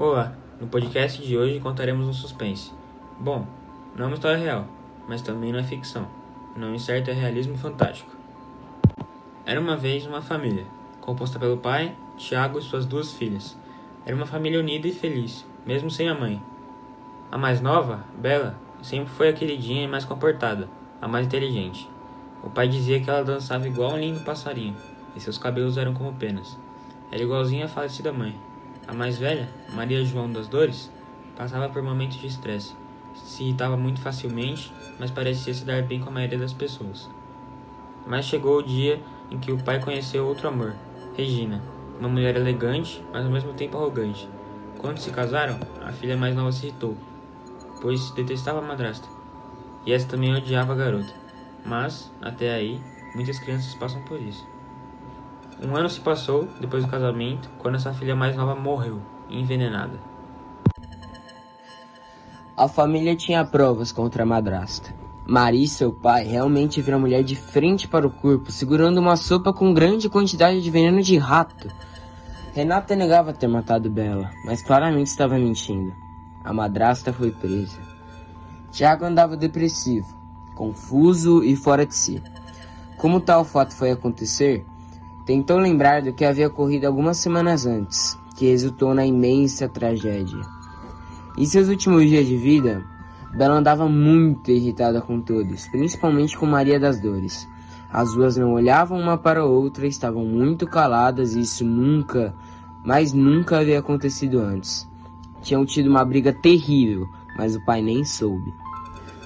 Olá, no podcast de hoje contaremos um suspense. Bom, não é uma história real, mas também não é ficção. O nome certo é realismo fantástico. Era uma vez uma família, composta pelo pai, Tiago e suas duas filhas. Era uma família unida e feliz, mesmo sem a mãe. A mais nova, Bela, sempre foi a queridinha e mais comportada, a mais inteligente. O pai dizia que ela dançava igual um lindo passarinho, e seus cabelos eram como penas. Era igualzinha à falecida mãe. A mais velha, Maria João das Dores, passava por momentos de estresse. Se irritava muito facilmente, mas parecia se dar bem com a maioria das pessoas. Mas chegou o dia em que o pai conheceu outro amor, Regina, uma mulher elegante, mas ao mesmo tempo arrogante. Quando se casaram, a filha mais nova se irritou, pois detestava a madrasta. E essa também odiava a garota. Mas, até aí, muitas crianças passam por isso. Um ano se passou depois do casamento, quando essa filha mais nova morreu, envenenada. A família tinha provas contra a madrasta. Maria e seu pai realmente viram a mulher de frente para o corpo, segurando uma sopa com grande quantidade de veneno de rato. Renata negava ter matado Bela, mas claramente estava mentindo. A madrasta foi presa. Tiago andava depressivo, confuso e fora de si. Como tal fato foi acontecer, Tentou lembrar do que havia ocorrido algumas semanas antes, que resultou na imensa tragédia. Em seus últimos dias de vida, Bela andava muito irritada com todos, principalmente com Maria das Dores. As duas não olhavam uma para a outra, estavam muito caladas e isso nunca, mas nunca havia acontecido antes. Tinham tido uma briga terrível, mas o pai nem soube.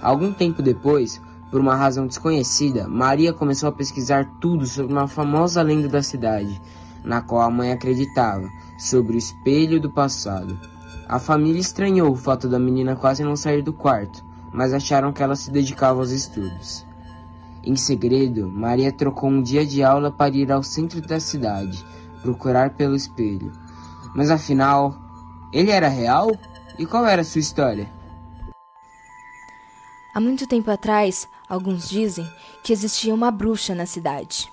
Algum tempo depois, por uma razão desconhecida, Maria começou a pesquisar tudo sobre uma famosa lenda da cidade, na qual a mãe acreditava, sobre o espelho do passado. A família estranhou o fato da menina quase não sair do quarto, mas acharam que ela se dedicava aos estudos. Em segredo, Maria trocou um dia de aula para ir ao centro da cidade, procurar pelo espelho. Mas afinal, ele era real? E qual era a sua história? Há muito tempo atrás, alguns dizem que existia uma bruxa na cidade.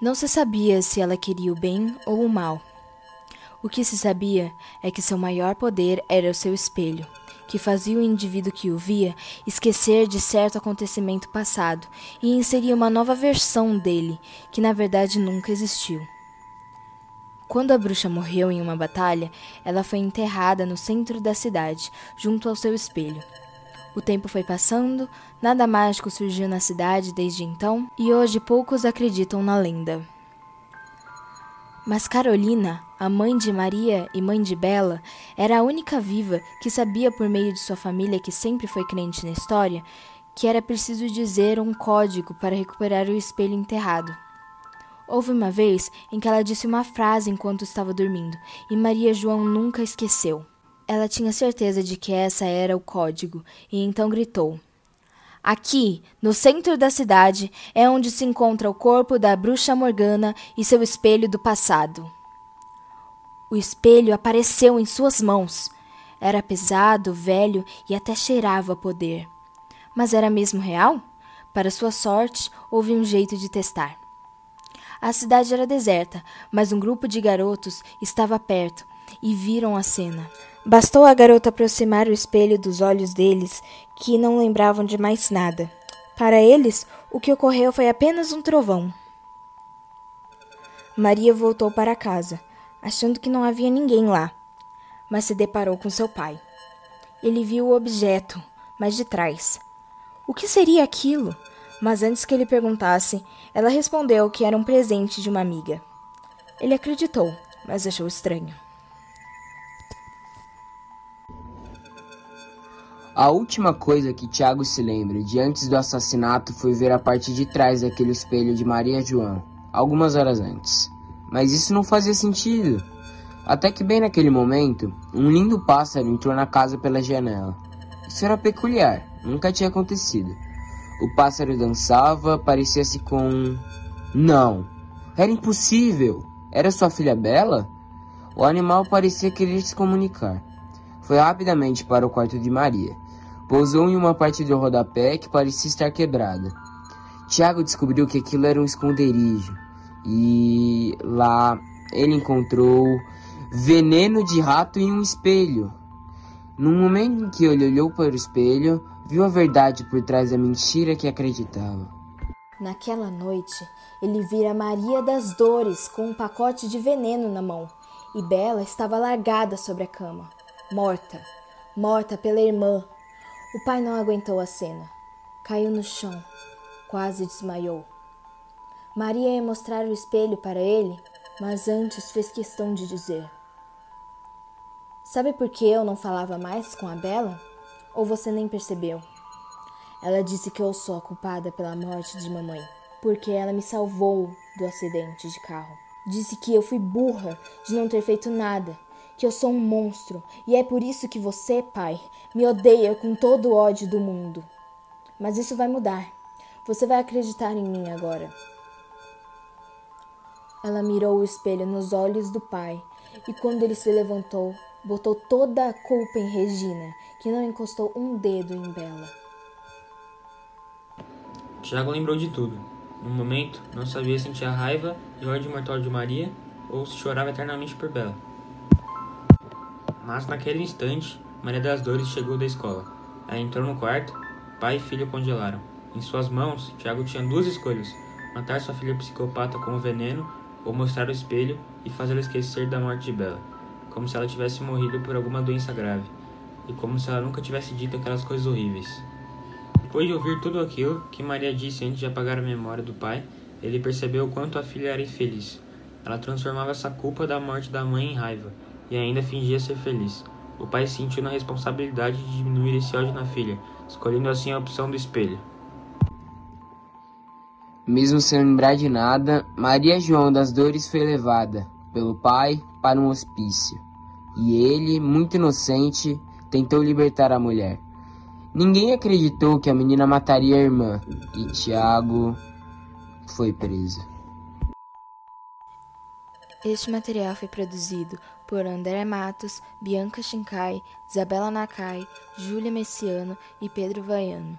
Não se sabia se ela queria o bem ou o mal. O que se sabia é que seu maior poder era o seu espelho, que fazia o indivíduo que o via esquecer de certo acontecimento passado e inseria uma nova versão dele, que na verdade nunca existiu. Quando a bruxa morreu em uma batalha, ela foi enterrada no centro da cidade, junto ao seu espelho. O tempo foi passando, nada mágico surgiu na cidade desde então, e hoje poucos acreditam na lenda. Mas Carolina, a mãe de Maria e mãe de Bela, era a única viva que sabia por meio de sua família que sempre foi crente na história, que era preciso dizer um código para recuperar o espelho enterrado. Houve uma vez em que ela disse uma frase enquanto estava dormindo, e Maria João nunca esqueceu. Ela tinha certeza de que essa era o código e então gritou: Aqui, no centro da cidade, é onde se encontra o corpo da bruxa Morgana e seu espelho do passado. O espelho apareceu em suas mãos. Era pesado, velho e até cheirava a poder. Mas era mesmo real? Para sua sorte, houve um jeito de testar. A cidade era deserta, mas um grupo de garotos estava perto e viram a cena. Bastou a garota aproximar o espelho dos olhos deles, que não lembravam de mais nada. Para eles, o que ocorreu foi apenas um trovão. Maria voltou para casa, achando que não havia ninguém lá, mas se deparou com seu pai. Ele viu o objeto, mas de trás. O que seria aquilo? Mas antes que ele perguntasse, ela respondeu que era um presente de uma amiga. Ele acreditou, mas achou estranho. A última coisa que Tiago se lembra de antes do assassinato foi ver a parte de trás daquele espelho de Maria João, algumas horas antes. Mas isso não fazia sentido. Até que bem naquele momento, um lindo pássaro entrou na casa pela janela. Isso era peculiar, nunca tinha acontecido. O pássaro dançava, parecia-se com. Não! Era impossível! Era sua filha Bela? O animal parecia querer se comunicar. Foi rapidamente para o quarto de Maria Pousou em uma parte do rodapé que parecia estar quebrada. Tiago descobriu que aquilo era um esconderijo e lá ele encontrou veneno de rato em um espelho. No momento em que ele olhou para o espelho, viu a verdade por trás da mentira que acreditava. Naquela noite, ele vira Maria das Dores com um pacote de veneno na mão, e Bela estava largada sobre a cama, morta, morta pela irmã. O pai não aguentou a cena. Caiu no chão, quase desmaiou. Maria ia mostrar o espelho para ele, mas antes fez questão de dizer: Sabe por que eu não falava mais com a Bela? Ou você nem percebeu? Ela disse que eu sou a culpada pela morte de mamãe, porque ela me salvou do acidente de carro. Disse que eu fui burra de não ter feito nada, que eu sou um monstro e é por isso que você, pai, me odeia com todo o ódio do mundo. Mas isso vai mudar. Você vai acreditar em mim agora. Ela mirou o espelho nos olhos do pai e, quando ele se levantou, botou toda a culpa em Regina, que não encostou um dedo em Bela. Tiago lembrou de tudo. No momento, não sabia se sentia raiva e ódio mortal de Maria ou se chorava eternamente por Bela. Mas naquele instante, Maria das Dores chegou da escola. Ela entrou no quarto, pai e filho congelaram. Em suas mãos, Tiago tinha duas escolhas: matar sua filha psicopata com o veneno ou mostrar o espelho e fazê-la esquecer da morte de Bela como se ela tivesse morrido por alguma doença grave, e como se ela nunca tivesse dito aquelas coisas horríveis. Depois de ouvir tudo aquilo que Maria disse antes de apagar a memória do pai, ele percebeu o quanto a filha era infeliz. Ela transformava essa culpa da morte da mãe em raiva, e ainda fingia ser feliz. O pai sentiu na responsabilidade de diminuir esse ódio na filha, escolhendo assim a opção do espelho. Mesmo sem lembrar de nada, Maria João das Dores foi levada pelo pai para um hospício e ele, muito inocente, tentou libertar a mulher. Ninguém acreditou que a menina mataria a irmã e Tiago foi preso. Este material foi produzido por André Matos, Bianca Shinkai, Isabela Nakai, Júlia Messiano e Pedro Vaiano.